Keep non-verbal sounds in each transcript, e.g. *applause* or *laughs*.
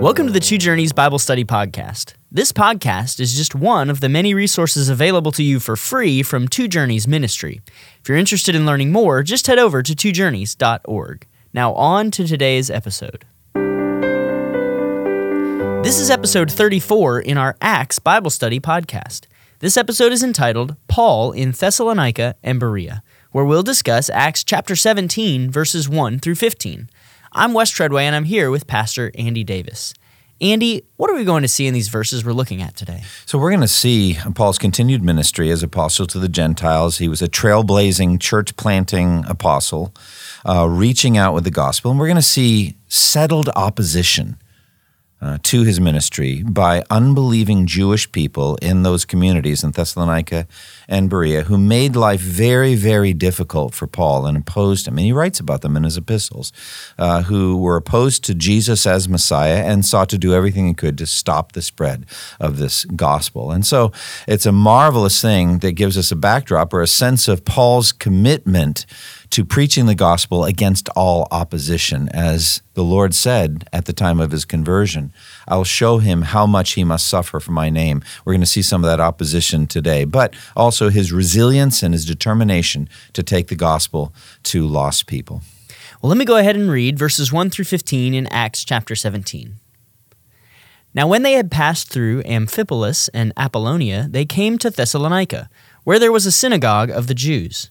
Welcome to the Two Journeys Bible Study Podcast. This podcast is just one of the many resources available to you for free from Two Journeys Ministry. If you're interested in learning more, just head over to twojourneys.org. Now, on to today's episode. This is episode 34 in our Acts Bible Study podcast. This episode is entitled Paul in Thessalonica and Berea, where we'll discuss Acts chapter 17, verses 1 through 15. I'm Wes Treadway, and I'm here with Pastor Andy Davis. Andy, what are we going to see in these verses we're looking at today? So, we're going to see Paul's continued ministry as apostle to the Gentiles. He was a trailblazing, church planting apostle, uh, reaching out with the gospel. And we're going to see settled opposition uh, to his ministry by unbelieving Jewish people in those communities in Thessalonica and Berea who made life very, very difficult for Paul and opposed him. And he writes about them in his epistles, uh, who were opposed to Jesus as Messiah and sought to do everything he could to stop the spread of this gospel. And so it's a marvelous thing that gives us a backdrop or a sense of Paul's commitment to preaching the gospel against all opposition. As the Lord said at the time of his conversion, I'll show him how much he must suffer for my name. We're going to see some of that opposition today, but also his resilience and his determination to take the gospel to lost people. Well, let me go ahead and read verses 1 through 15 in Acts chapter 17. Now, when they had passed through Amphipolis and Apollonia, they came to Thessalonica, where there was a synagogue of the Jews.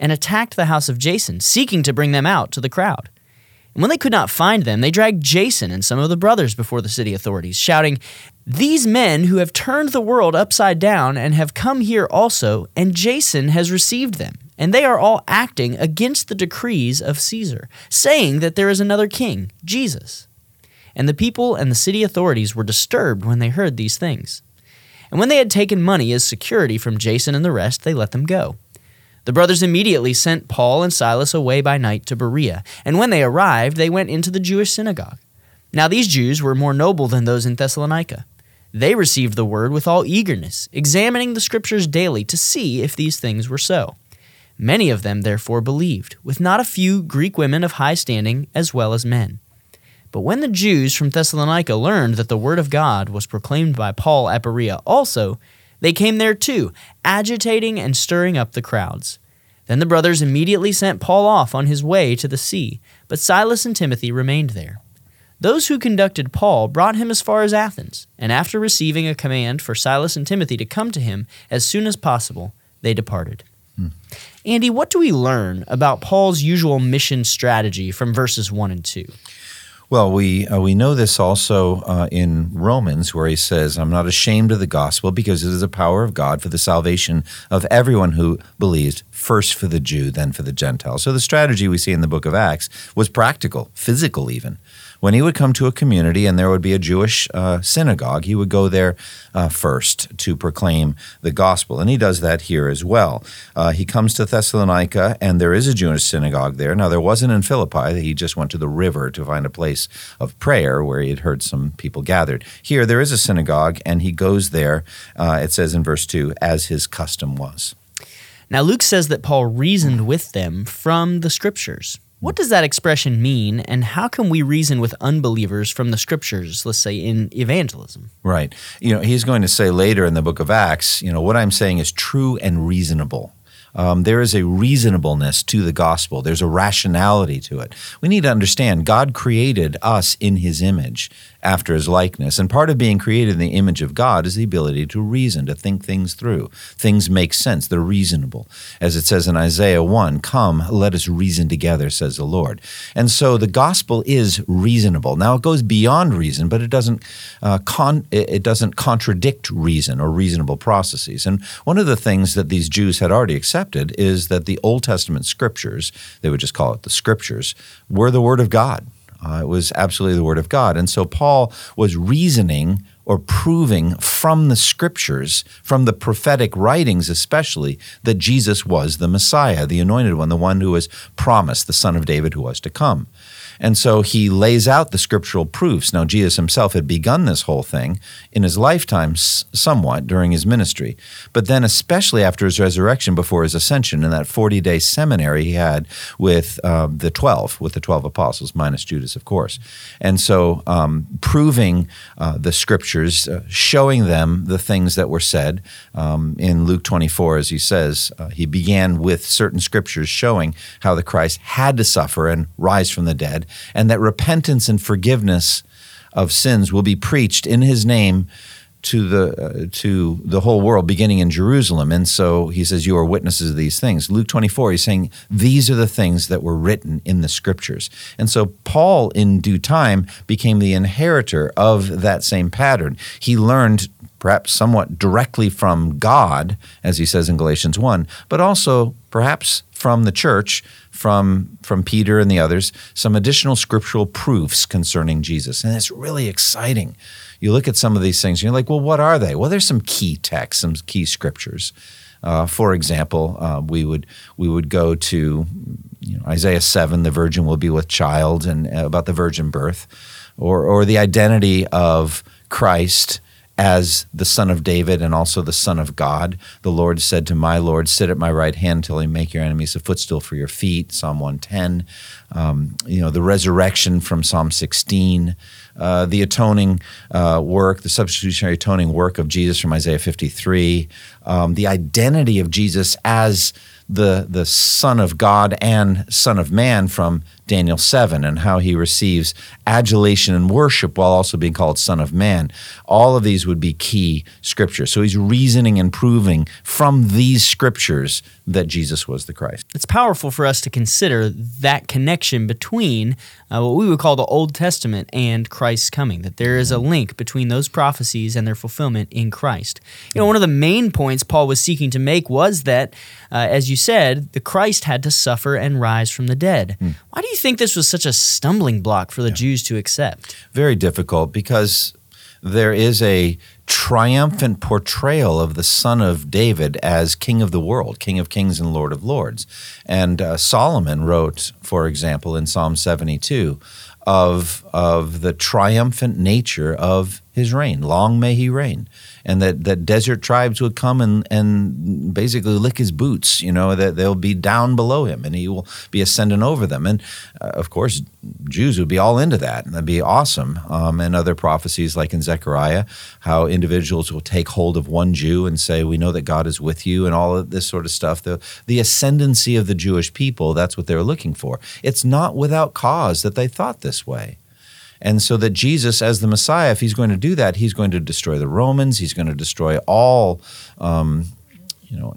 and attacked the house of Jason, seeking to bring them out to the crowd. And when they could not find them, they dragged Jason and some of the brothers before the city authorities, shouting, These men who have turned the world upside down and have come here also, and Jason has received them. And they are all acting against the decrees of Caesar, saying that there is another king, Jesus. And the people and the city authorities were disturbed when they heard these things. And when they had taken money as security from Jason and the rest, they let them go. The brothers immediately sent Paul and Silas away by night to Berea, and when they arrived, they went into the Jewish synagogue. Now these Jews were more noble than those in Thessalonica. They received the word with all eagerness, examining the Scriptures daily to see if these things were so. Many of them therefore believed, with not a few Greek women of high standing as well as men. But when the Jews from Thessalonica learned that the word of God was proclaimed by Paul at Berea also, they came there too, agitating and stirring up the crowds. Then the brothers immediately sent Paul off on his way to the sea, but Silas and Timothy remained there. Those who conducted Paul brought him as far as Athens, and after receiving a command for Silas and Timothy to come to him as soon as possible, they departed. Hmm. Andy, what do we learn about Paul's usual mission strategy from verses 1 and 2? Well, we uh, we know this also uh, in Romans, where he says, "I'm not ashamed of the gospel because it is the power of God for the salvation of everyone who believes, first for the Jew, then for the Gentile." So the strategy we see in the book of Acts was practical, physical, even when he would come to a community and there would be a Jewish uh, synagogue, he would go there uh, first to proclaim the gospel. And he does that here as well. Uh, he comes to Thessalonica, and there is a Jewish synagogue there. Now, there wasn't in Philippi, he just went to the river to find a place of prayer where he had heard some people gathered. Here, there is a synagogue, and he goes there, uh, it says in verse 2, as his custom was. Now, Luke says that Paul reasoned with them from the scriptures. What does that expression mean, and how can we reason with unbelievers from the scriptures, let's say in evangelism? Right. You know, he's going to say later in the book of Acts, you know, what I'm saying is true and reasonable. Um, there is a reasonableness to the gospel. There's a rationality to it. We need to understand God created us in his image after his likeness. And part of being created in the image of God is the ability to reason, to think things through. Things make sense, they're reasonable. As it says in Isaiah 1, Come, let us reason together, says the Lord. And so the gospel is reasonable. Now it goes beyond reason, but it doesn't, uh, con- it doesn't contradict reason or reasonable processes. And one of the things that these Jews had already accepted is that the Old Testament scriptures, they would just call it the scriptures, were the Word of God. Uh, it was absolutely the Word of God. And so Paul was reasoning or proving from the scriptures, from the prophetic writings especially, that Jesus was the Messiah, the anointed one, the one who was promised, the Son of David who was to come. And so he lays out the scriptural proofs. Now, Jesus himself had begun this whole thing in his lifetime somewhat during his ministry, but then, especially after his resurrection before his ascension, in that 40 day seminary he had with uh, the 12, with the 12 apostles, minus Judas, of course. And so, um, proving uh, the scriptures, uh, showing them the things that were said. Um, in Luke 24, as he says, uh, he began with certain scriptures showing how the Christ had to suffer and rise from the dead and that repentance and forgiveness of sins will be preached in his name to the uh, to the whole world beginning in Jerusalem. And so he says you are witnesses of these things. Luke 24 he's saying these are the things that were written in the scriptures. And so Paul in due time became the inheritor of that same pattern. He learned perhaps somewhat directly from God as he says in Galatians 1 but also perhaps from the church from from Peter and the others some additional scriptural proofs concerning Jesus, and it's really exciting. You look at some of these things, and you're like, well, what are they? Well, there's some key texts, some key scriptures. Uh, for example, uh, we would we would go to you know, Isaiah seven, the virgin will be with child, and uh, about the virgin birth, or or the identity of Christ as the Son of David and also the Son of God. The Lord said to my Lord, Sit at my right hand till he make your enemies a footstool for your feet. Psalm 110. Um, you know, the resurrection from Psalm 16. Uh, the atoning uh, work, the substitutionary atoning work of Jesus from Isaiah 53. Um, the identity of Jesus as the, the Son of God and Son of Man from Daniel 7 and how he receives adulation and worship while also being called Son of Man. All of these would be key scriptures. So he's reasoning and proving from these scriptures that Jesus was the Christ. It's powerful for us to consider that connection between uh, what we would call the Old Testament and Christ's coming, that there is a link between those prophecies and their fulfillment in Christ. You know, one of the main points Paul was seeking to make was that, uh, as you said, the Christ had to suffer and rise from the dead. Mm. Why do you think this was such a stumbling block for the yeah. Jews to accept? Very difficult because there is a triumphant portrayal of the son of David as king of the world, king of kings and lord of lords. And uh, Solomon wrote, for example, in Psalm 72, of, of the triumphant nature of his reign. Long may he reign and that, that desert tribes would come and, and basically lick his boots, you know, that they'll be down below him and he will be ascending over them. And uh, of course, Jews would be all into that, and that'd be awesome. Um, and other prophecies, like in Zechariah, how individuals will take hold of one Jew and say, "We know that God is with you," and all of this sort of stuff. The the ascendancy of the Jewish people—that's what they were looking for. It's not without cause that they thought this way. And so that Jesus, as the Messiah, if he's going to do that, he's going to destroy the Romans. He's going to destroy all, um, you know,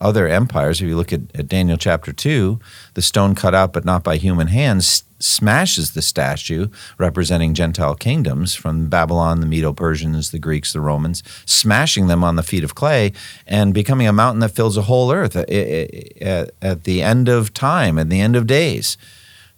other empires. If you look at, at, Daniel chapter two, the stone cut out but not by human hands smashes the statue representing Gentile kingdoms from Babylon, the Medo Persians, the Greeks, the Romans, smashing them on the feet of clay and becoming a mountain that fills a whole earth at, at, at the end of time, at the end of days.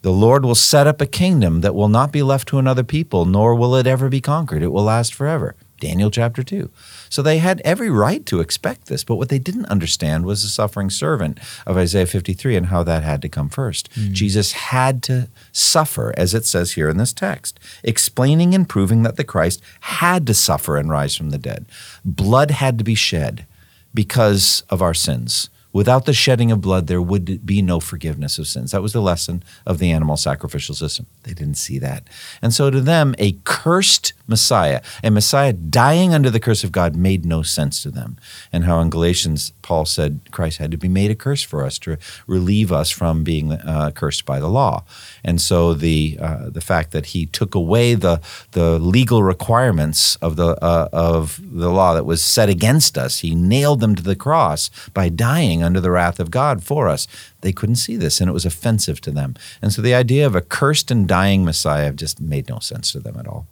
The Lord will set up a kingdom that will not be left to another people, nor will it ever be conquered. It will last forever. Daniel chapter 2. So they had every right to expect this, but what they didn't understand was the suffering servant of Isaiah 53 and how that had to come first. Mm. Jesus had to suffer, as it says here in this text, explaining and proving that the Christ had to suffer and rise from the dead. Blood had to be shed because of our sins. Without the shedding of blood, there would be no forgiveness of sins. That was the lesson of the animal sacrificial system. They didn't see that. And so to them, a cursed Messiah, a Messiah dying under the curse of God, made no sense to them. And how in Galatians, Paul said Christ had to be made a curse for us to relieve us from being uh, cursed by the law. And so the uh, the fact that he took away the the legal requirements of the uh, of the law that was set against us, he nailed them to the cross by dying under the wrath of God for us. They couldn't see this, and it was offensive to them. And so the idea of a cursed and dying Messiah just made no sense to them at all.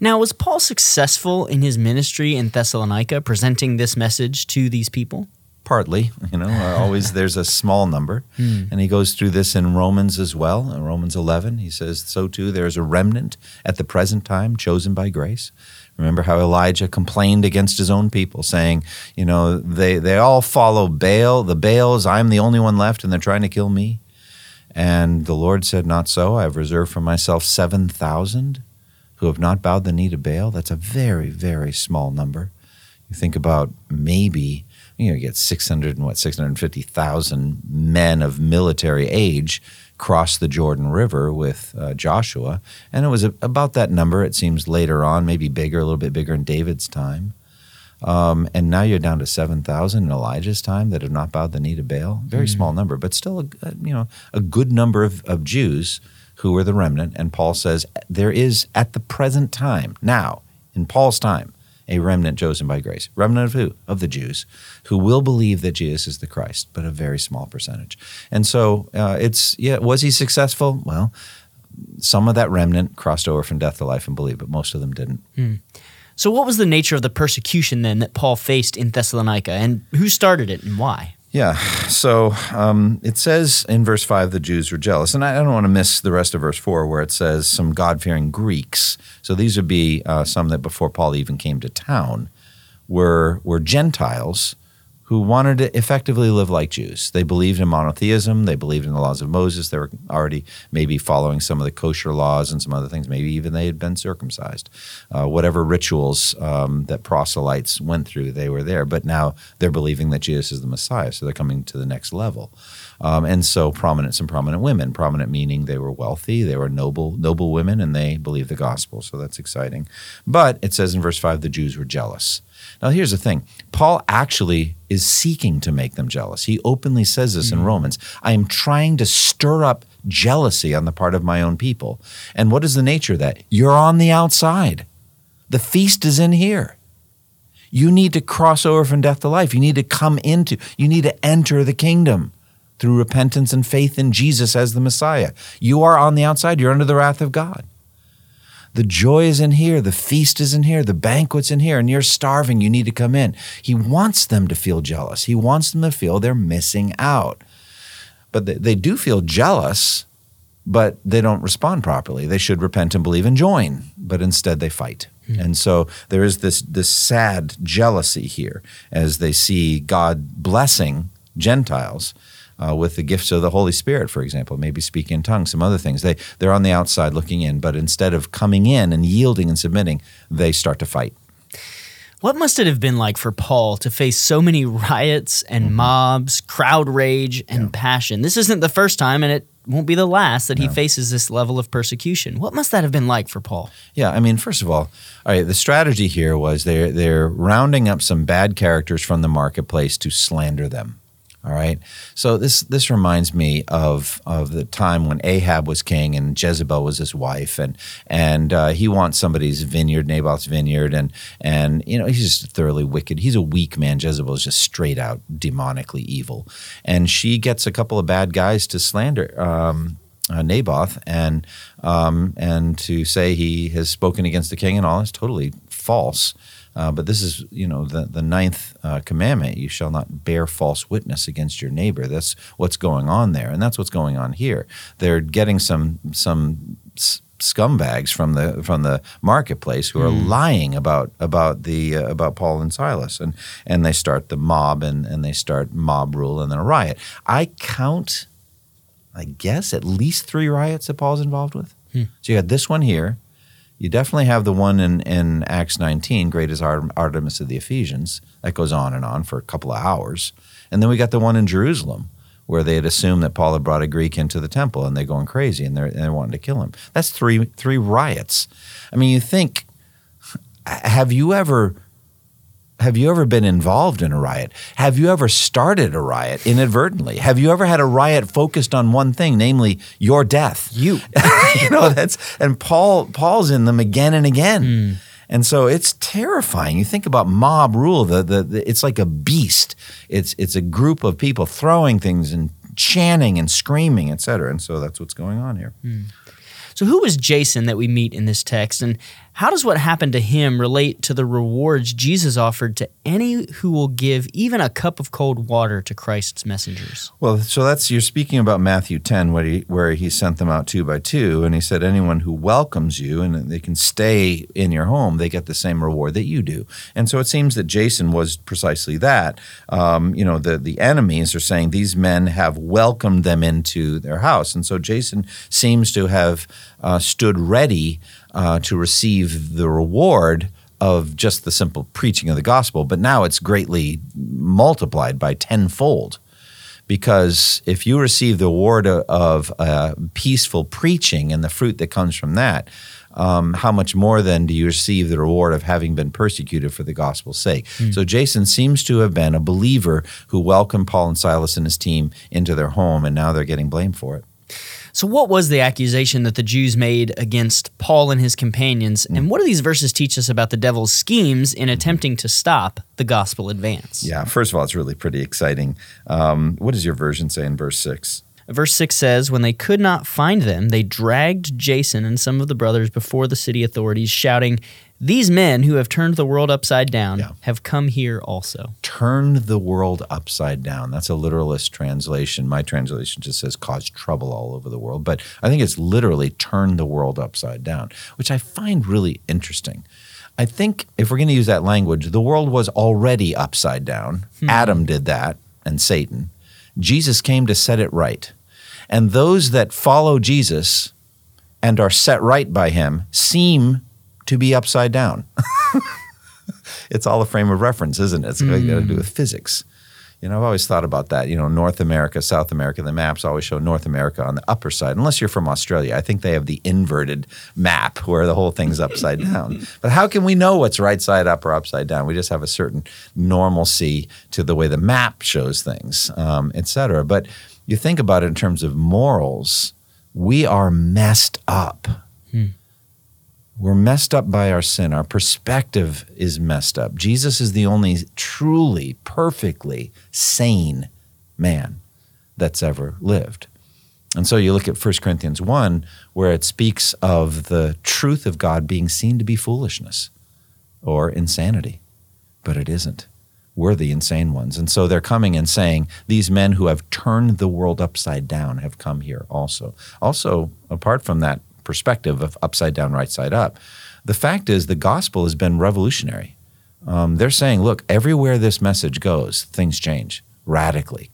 Now, was Paul successful in his ministry in Thessalonica, presenting this message to these people? Partly. You know, uh, always *laughs* there's a small number, and he goes through this in Romans as well. In Romans 11, he says, "So too there is a remnant at the present time, chosen by grace." Remember how Elijah complained against his own people, saying, "You know, they they all follow Baal, the Baals. I'm the only one left, and they're trying to kill me." And the Lord said, "Not so. I have reserved for myself seven thousand who have not bowed the knee to Baal." That's a very very small number. You think about maybe you know you get 600 and what 650,000 men of military age cross the Jordan River with uh, Joshua. And it was a, about that number it seems later on maybe bigger a little bit bigger in David's time. Um, and now you're down to 7,000 in Elijah's time that have not bowed the knee to Baal. Very Mm. small number but still a, you know a good number of, of Jews who were the remnant. And Paul says there is at the present time now in Paul's time a remnant chosen by grace. Remnant of who? Of the Jews, who will believe that Jesus is the Christ, but a very small percentage. And so uh, it's, yeah, was he successful? Well, some of that remnant crossed over from death to life and believed, but most of them didn't. So, what was the nature of the persecution then that Paul faced in Thessalonica, and who started it and why? Yeah. So um, it says in verse 5 the Jews were jealous. And I, don't want to miss the rest of verse 4 where it says some God fearing Greeks. So these would be uh, some that before Paul even came to town were, were Gentiles who wanted to effectively live like Jews. They believed in monotheism, they believed in the laws of Moses. They were already maybe following some of the kosher laws and some other things. Maybe even they had been circumcised. Uh, whatever rituals um, that proselytes went through, they were there. But now they're believing that Jesus is the Messiah, so they're coming to the next level. Um, and so prominent, some prominent women. Prominent meaning they were wealthy, they were noble, noble women, and they believed the gospel. So that's exciting. But it says in verse five, the Jews were jealous. Now, here's the thing Paul actually is seeking to make them jealous. He openly says this in hmm. Romans I am trying to stir up jealousy on the part of my own people. And what is the nature of that? You're on the outside, the feast is in here. You need to cross over from death to life. You need to come into, you need to enter the kingdom through repentance and faith in Jesus as the Messiah. You are on the outside, you're under the wrath of God. The joy is in here, the feast is in here, the banquet's in here, and you're starving. You need to come in. He wants them to feel jealous. He wants them to feel they're missing out. But they, they do feel jealous, but they don't respond properly. They should repent and believe and join, but instead they fight. Hmm. And so there is this, this sad jealousy here as they see God blessing Gentiles uh, with the gifts of the Holy Spirit, for example, maybe speaking in tongues, some other things. They, they're on the outside looking in, but instead of coming in and yielding and submitting, they start to fight. What must it have been like for Paul to face so many riots and Mm-hmm. mobs, crowd rage, and passion? This isn't the first time, and it won't be the last that he faces this level of persecution. What must that have been like for Paul? Yeah, I mean, first of all, all right, the strategy here was they're they're rounding up some bad characters from the marketplace to slander them. All right. So this this reminds me of of the time when Ahab was king and Jezebel was his wife, and and uh, he wants somebody's vineyard, Naboth's vineyard, and and you know he's just thoroughly wicked. He's a weak man. Jezebel is just straight out demonically evil, and she gets a couple of bad guys to slander. Um, uh, Naboth and um, and to say he has spoken against the king and all is totally false. Uh, but this is, you know, the the ninth uh, commandment: you shall not bear false witness against your neighbor. That's what's going on there, and that's what's going on here. They're getting some some scumbags from the from the marketplace who are lying about about the uh, about Paul and Silas, and and they start the mob and and they start mob rule and then a riot. I count I guess at least three riots that Paul's involved with. So you got this one here. You definitely have the one in, in Acts 19, great as Ar- Artemis of the Ephesians. That goes on and on for a couple of hours. And then we got the one in Jerusalem where they had assumed that Paul had brought a Greek into the temple and they're going crazy and they're, and they're wanting to kill him. That's three, three riots. I mean, you think, *laughs* have you ever have you ever been involved in a riot? Have you ever started a riot inadvertently? Have you ever had a riot focused on one thing, namely your death? You. *laughs* you know, that's and Paul Paul's in them again and again. Hmm. And so it's terrifying. You think about mob rule, the, the, the it's like a beast. It's it's a group of people throwing things and chanting and screaming, et cetera. And so that's what's going on here. Hmm. So, who was Jason that we meet in this text, and How does what happened to him relate to the rewards Jesus offered to any who will give even a cup of cold water to Christ's messengers? Well, so that's you're speaking about Matthew 10, where he, where he sent them out two by two, and he said, anyone who welcomes you and they can stay in your home, they get the same reward that you do. And so it seems that Jason was precisely that. Um, you know, the the enemies are saying these men have welcomed them into their house, and so Jason seems to have uh, stood ready uh, to receive the reward of just the simple preaching of the gospel, but now it's greatly multiplied by tenfold. Because if you receive the reward of uh, peaceful preaching and the fruit that comes from that, um, how much more then do you receive the reward of having been persecuted for the gospel's sake? Mm. So Jason seems to have been a believer who welcomed Paul and Silas and his team into their home, and now they're getting blamed for it. So, what was the accusation that the Jews made against Paul and his companions? And mm. what do these verses teach us about the devil's schemes in attempting to stop the gospel advance? Yeah, first of all, it's really pretty exciting. Um, what does your version say in verse 6? Verse 6 says, When they could not find them, they dragged Jason and some of the brothers before the city authorities, shouting, these men who have turned the world upside down yeah. have come here also. Turned the world upside down. That's a literalist translation. My translation just says caused trouble all over the world. But I think it's literally turned the world upside down, which I find really interesting. I think if we're going to use that language, the world was already upside down. Hmm. Adam did that and Satan. Jesus came to set it right. And those that follow Jesus and are set right by him seem to be upside down. *laughs* it's all a frame of reference, isn't it? It's mm. got to do with physics. You know, I've always thought about that. You know, North America, South America, the maps always show North America on the upper side, unless you're from Australia. I think they have the inverted map *laughs* where the whole thing's upside down. *laughs* But how can we know what's right side up or upside down? We just have a certain normalcy to the way the map shows things, um, et cetera. But you think about it in terms of morals, we are messed up. Hmm. We're messed up by our sin. Our perspective is messed up. Jesus is the only truly, perfectly sane man that's ever lived. And so you look at 1 Corinthians 1, where it speaks of the truth of God being seen to be foolishness or insanity, but it isn't. We're the insane ones. And so they're coming and saying, These men who have turned the world upside down have come here also. Also, apart from that perspective of upside down, right side up. The fact is, the gospel has been revolutionary. Um, they're saying, look, everywhere this message goes, things change radically.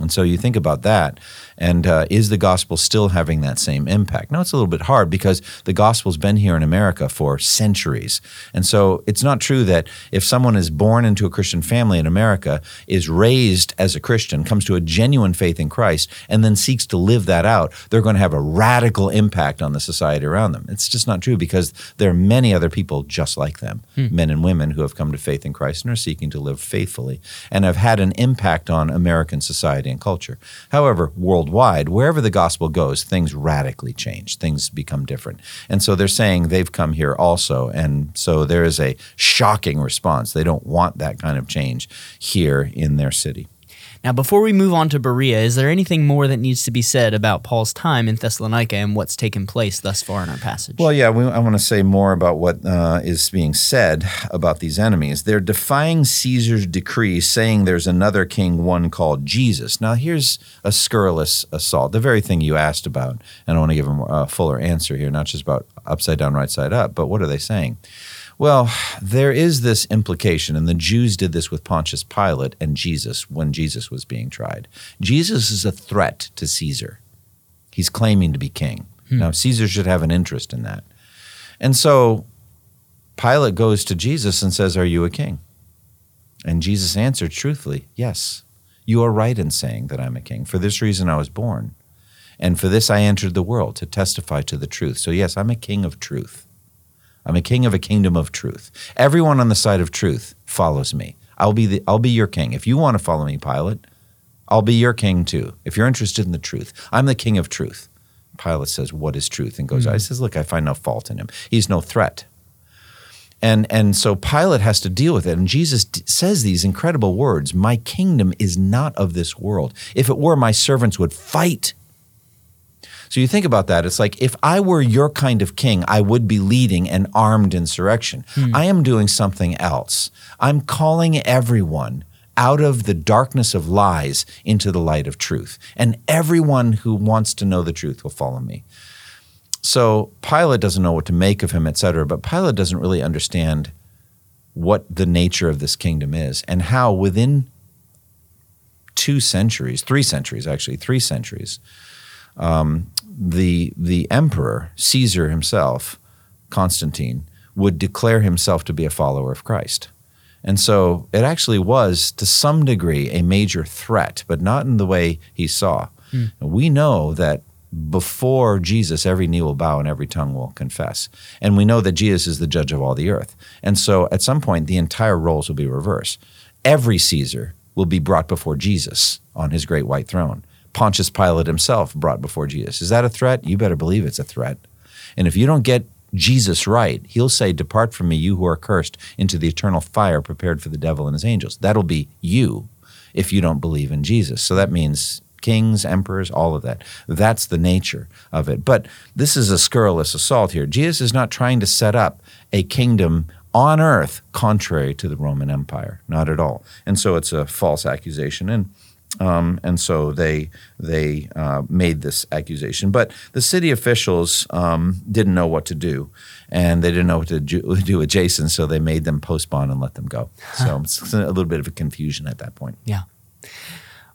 And so you think about that, and uh, is the gospel still having that same impact? Now, it's a little bit hard because the gospel's been here in America for centuries. And so it's not true that if someone is born into a Christian family in America, is raised as a Christian, comes to a genuine faith in Christ, and then seeks to live that out, they're going to have a radical impact on the society around them. It's just not true because there are many other people just like them, hmm. men and women who have come to faith in Christ and are seeking to live faithfully and have had an impact on American society and culture. However, worldwide, wherever the gospel goes, things radically change. Things become different. And so they're saying they've come here also. And so there is a shocking response. They don't want that kind of change here in their city. Now, before we move on to Berea, is there anything more that needs to be said about Paul's time in Thessalonica and what's taken place thus far in our passage? Well, yeah, we, I want to say more about what uh, is being said about these enemies. They're defying Caesar's decree, saying there's another king, one called Jesus. Now, here's a scurrilous assault, the very thing you asked about. And I want to give a fuller answer here, not just about upside down, right side up, but what are they saying? Well, there is this implication, and the Jews did this with Pontius Pilate and Jesus when Jesus was being tried. Jesus is a threat to Caesar. He's claiming to be king. Hmm. Now, Caesar should have an interest in that. And so Pilate goes to Jesus and says, Are you a king? And Jesus answered truthfully, Yes, you are right in saying that I'm a king. For this reason I was born. And for this I entered the world, to testify to the truth. So, yes, I'm a king of truth. I'm a king of a kingdom of truth. Everyone on the side of truth follows me. I'll be the I'll be your king. If you want to follow me, Pilate, I'll be your king too. If you're interested in the truth, I'm the king of truth. Pilate says, "What is truth?" and goes, mm-hmm. "I says, look, I find no fault in him. He's no threat." And and so Pilate has to deal with it. And Jesus d- says these incredible words, "My kingdom is not of this world. If it were, my servants would fight So you think about that. It's like if I were your kind of king, I would be leading an armed insurrection. I am doing something else. I'm calling everyone out of the darkness of lies into the light of truth. And everyone who wants to know the truth will follow me. So Pilate doesn't know what to make of him, et cetera, but Pilate doesn't really understand what the nature of this kingdom is and how within two centuries, three centuries actually, three centuries, um, the the emperor Caesar himself, Constantine, would declare himself to be a follower of Christ. And so it actually was, to some degree, a major threat, but not in the way he saw. Hmm. We know that before Jesus, every knee will bow and every tongue will confess. And we know that Jesus is the judge of all the earth. And so at some point, the entire roles will be reversed. Every Caesar will be brought before Jesus on his great white throne. Pontius Pilate himself brought before Jesus. Is that a threat? You better believe it's a threat. And if you don't get Jesus right, he'll say, Depart from me, you who are cursed, into the eternal fire prepared for the devil and his angels. That'll be you if you don't believe in Jesus. So that means kings, emperors, all of that. That's the nature of it. But this is a scurrilous assault here. Jesus is not trying to set up a kingdom on earth contrary to the Roman Empire, not at all. And so it's a false accusation. And um, and so they they uh, made this accusation, but the city officials um, didn't know what to do, and they didn't know what to do, *laughs* do with Jason, so they made them post bond and let them go. So it's a little bit of a confusion at that point. Yeah.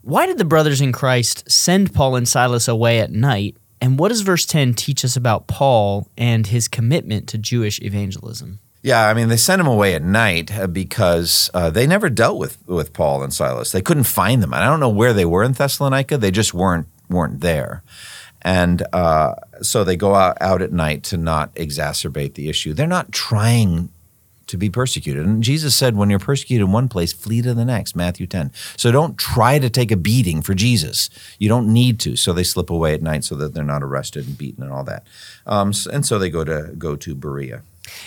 Why did the brothers in Christ send Paul and Silas away at night? And what does verse 10 teach us about Paul and his commitment to Jewish evangelism? Yeah, I mean, they sent him away at night uh, because uh, they never dealt with, with Paul and Silas. They couldn't find them. And I don't know where they were in Thessalonica. They just weren't weren't there, and uh, so they go out, out at night to not exacerbate the issue. They're not trying to be persecuted. And Jesus said, when you're persecuted in one place, flee to the next, Matthew 10. So don't try to take a beating for Jesus. You don't need to. So they slip away at night so that they're not arrested and beaten and all that. Um, and so they go to go to Berea.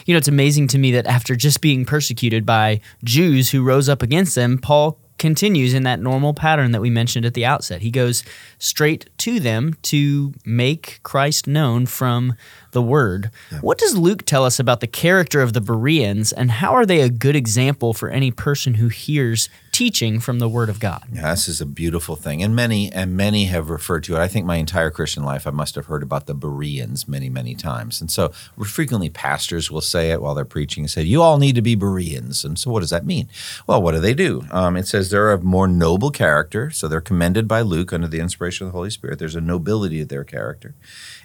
You know, it's amazing to me that after just being persecuted by Jews who rose up against them, Paul continues in that normal pattern that we mentioned at the outset. He goes straight to them to make Christ known from the word. Yeah. What does Luke tell us about the character of the Bereans and how are they a good example for any person who hears teaching from the word of God? Yeah, this is a beautiful thing. And many and many have referred to it. I think my entire Christian life I must have heard about the Bereans many, many times. And so frequently pastors will say it while they're preaching and say, You all need to be Bereans. And so what does that mean? Well, what do they do? Um, it says they're of more noble character. So they're commended by Luke under the inspiration of the Holy Spirit. There's a nobility of their character.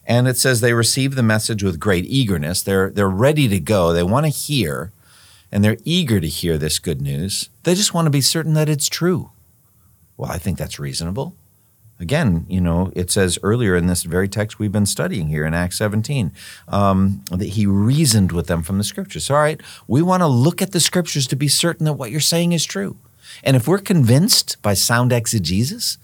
And it says they receive the message with great eagerness. They're, they're ready to go. They want to hear, and they're eager to hear this good news. They just want to be certain that it's true. Well, I think that's reasonable. Again, you know, it says earlier in this very text we've been studying here in Acts 17 um, that he reasoned with them from the scriptures. All right, we want to look at the scriptures to be certain that what you're saying is true. And if we're convinced by sound exegesis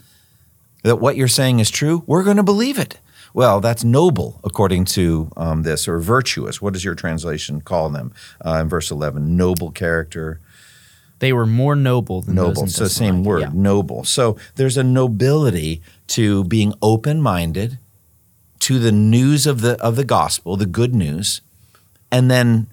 that what you're saying is true, we're going to believe it. Well, that's noble, according to um, this, or virtuous. What does your translation call them uh, in verse 11? Noble character. They were more noble than noble. Those so the same word, yeah. noble. So there's a nobility to being open-minded to the news of the of the gospel, the good news, and then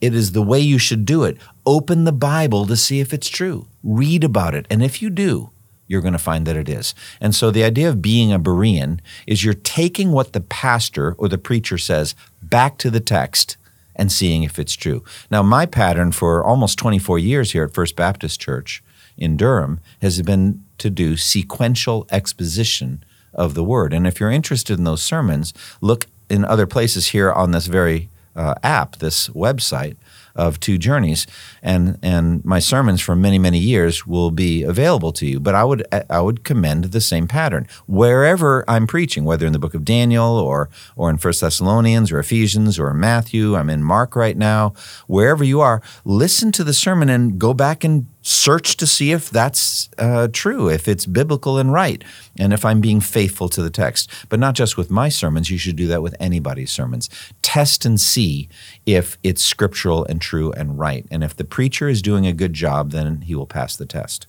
it is the way you should do it. Open the Bible to see if it's true. Read about it, and if you do, you're going to find that it is. And so the idea of being a Berean is you're taking what the pastor or the preacher says back to the text and seeing if it's true. Now, my pattern for almost 24 years here at First Baptist Church in Durham has been to do sequential exposition of the word. And if you're interested in those sermons, look in other places here on this very uh, app, this website of two journeys, and and my sermons for many many years will be available to you. But I would I would commend the same pattern wherever I'm preaching, whether in the book of Daniel or or in First Thessalonians or Ephesians or Matthew. I'm in Mark right now. Wherever you are, listen to the sermon and go back and search to see if that's uh, true, if it's biblical and right, and if I'm being faithful to the text. But not just with my sermons, you should do that with anybody's sermons. Test and see if it's scriptural and true and right. And if the preacher is doing a good job, then he will pass the test.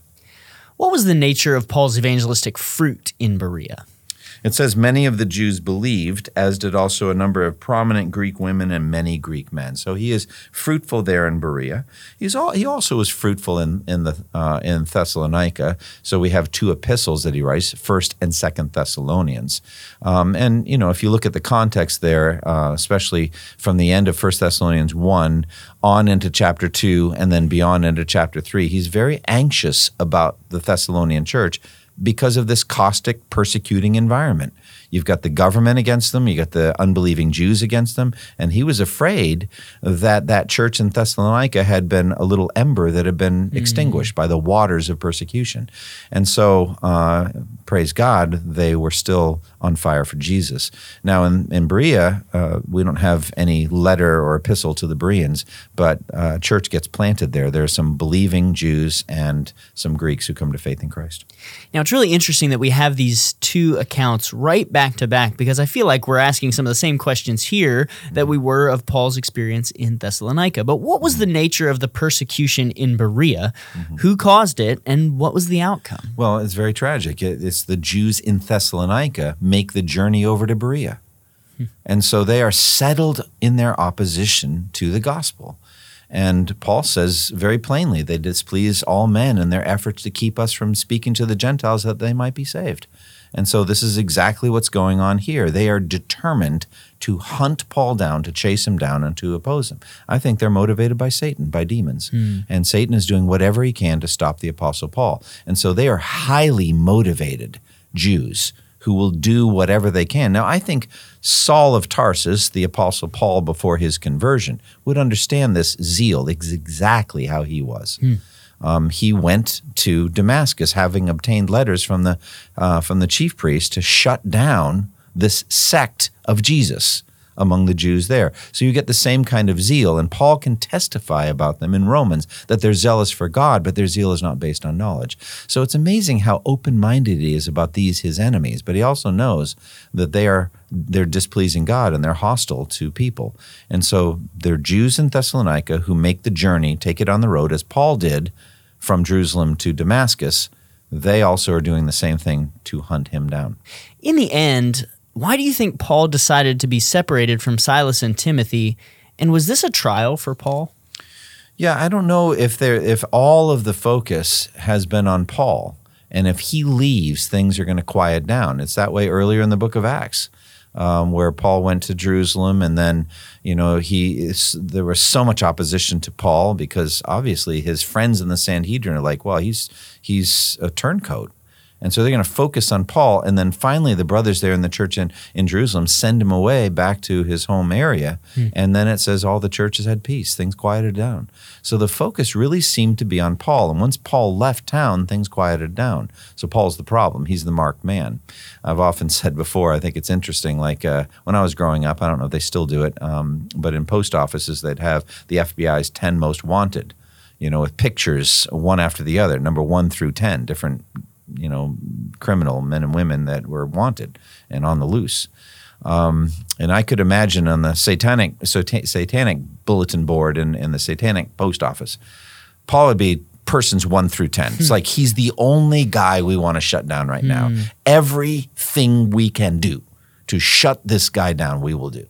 What was the nature of Paul's evangelistic fruit in Berea? It says many of the Jews believed, as did also a number of prominent Greek women and many Greek men. So he is fruitful there in Berea. He's all, he also was fruitful in in the uh, in Thessalonica. So we have two epistles that he writes, First and Second Thessalonians. Um, and you know, if you look at the context there, uh, especially from the end of First Thessalonians one on into chapter two, and then beyond into chapter three, he's very anxious about the Thessalonian church because of this caustic, persecuting environment. You've got the government against them, you got the unbelieving Jews against them, and he was afraid that that church in Thessalonica had been a little ember that had been mm. extinguished by the waters of persecution. And so, uh, praise God, they were still on fire for Jesus. Now, in, in Berea, uh, we don't have any letter or epistle to the Bereans, but uh, a church gets planted there. There are some believing Jews and some Greeks who come to faith in Christ. Now, it's really interesting that we have these two accounts right back to back because I feel like we're asking some of the same questions here that we were of Paul's experience in Thessalonica. But what was the nature of the persecution in Berea? Mm-hmm. Who caused it, and what was the outcome? Well, it's very tragic. It's the Jews in Thessalonica make the journey over to Berea. Hmm. And so they are settled in their opposition to the gospel. And Paul says very plainly, they displease all men in their efforts to keep us from speaking to the Gentiles that they might be saved. And so this is exactly what's going on here. They are determined to hunt Paul down, to chase him down, and to oppose him. I think they're motivated by Satan, by demons. Mm. And Satan is doing whatever he can to stop the Apostle Paul. And so they are highly motivated Jews who will do whatever they can. Now, I think Saul of Tarsus, the Apostle Paul before his conversion, would understand this zeal exactly how he was. Hmm. Um, he went to Damascus, having obtained letters from the uh, from the chief priest to shut down this sect of Jesus among the Jews there. So you get the same kind of zeal. And Paul can testify about them in Romans that they're zealous for God, but their zeal is not based on knowledge. So it's amazing how open minded he is about these his enemies. But he also knows that they are they're displeasing God and they're hostile to people. And so they're Jews in Thessalonica who make the journey, take it on the road, as Paul did from Jerusalem to Damascus. They also are doing the same thing to hunt him down. In the end, why do you think Paul decided to be separated from Silas and Timothy? And was this a trial for Paul? Yeah, I don't know if there if all of the focus has been on Paul. And if he leaves, things are going to quiet down. It's that way earlier in the book of Acts. Um, where Paul went to Jerusalem, and then you know he there was so much opposition to Paul because obviously his friends in the Sanhedrin are like, well, he's he's a turncoat, and so they're going to focus on Paul. And then finally, the brothers there in the church in, in Jerusalem send him away back to his home area. Hmm. And then it says all the churches had peace, things quieted down. So the focus really seemed to be on Paul. And once Paul left town, things quieted down. So Paul's the problem. He's the marked man. I've often *laughs* said before, I think it's interesting. Like uh, when I was growing up, I don't know if they still do it, um, but in post offices, they'd have the FBI's 10 most wanted you know, with pictures one after the other, number one through 10, different you know criminal men and women that were wanted and on the loose. Um, and I could imagine on the satanic satanic bulletin board in, in the satanic post office, Paul would be persons one through ten. It's *laughs* like he's the only guy we want to shut down right now. Hmm. Everything we can do to shut this guy down, we will do.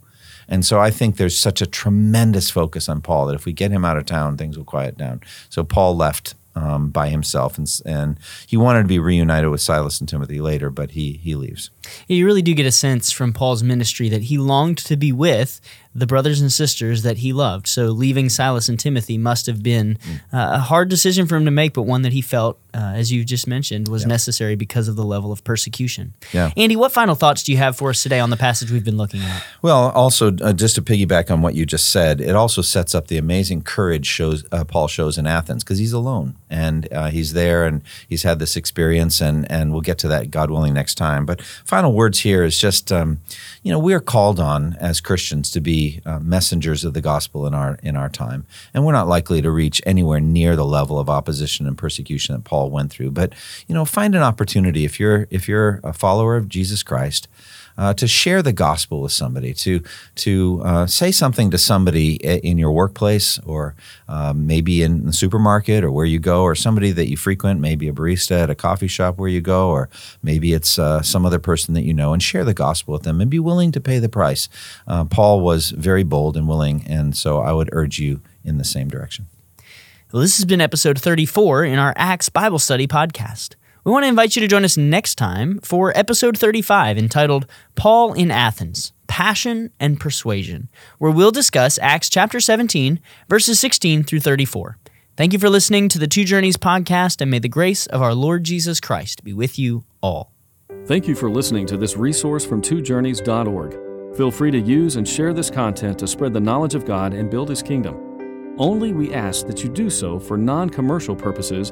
And so I think there's such a tremendous focus on Paul that if we get him out of town, things will quiet down. So Paul left um, by himself, and, and he wanted to be reunited with Silas and Timothy later, but he he leaves. You really do get a sense from Paul's ministry that he longed to be with the brothers and sisters that he loved. So leaving Silas and Timothy must have been mm. uh, a hard decision for him to make, but one that he felt, uh, as you just mentioned, was yeah. necessary because of the level of persecution. Yeah. Andy, what final thoughts do you have for us today on the passage we've been looking at? Well, also uh, just to piggyback on what you just said, it also sets up the amazing courage shows uh, Paul shows in Athens because he's alone and uh, he's there and he's had this experience, and and we'll get to that, God willing, next time. But final words here is just, um, you know, we're called on as Christians to be uh, messengers of the gospel in our in our time, and we're not likely to reach anywhere near the level of opposition and persecution that Paul went through. But you know, find an opportunity if you're if you're a follower of Jesus Christ. Uh, to share the gospel with somebody, to to uh, say something to somebody in your workplace, or uh, maybe in the supermarket, or where you go, or somebody that you frequent, maybe a barista at a coffee shop where you go, or maybe it's uh, some other person that you know, and share the gospel with them, and be willing to pay the price. Uh, Paul was very bold and willing, and so I would urge you in the same direction. Well, this has been episode 34 in our Acts Bible Study podcast. We want to invite you to join us next time for episode 35 entitled Paul in Athens Passion and Persuasion, where we'll discuss Acts chapter 17, verses 16 through 34. Thank you for listening to the Two Journeys podcast, and may the grace of our Lord Jesus Christ be with you all. Thank you for listening to this resource from twojourneys.org. Feel free to use and share this content to spread the knowledge of God and build His kingdom. Only we ask that you do so for non commercial purposes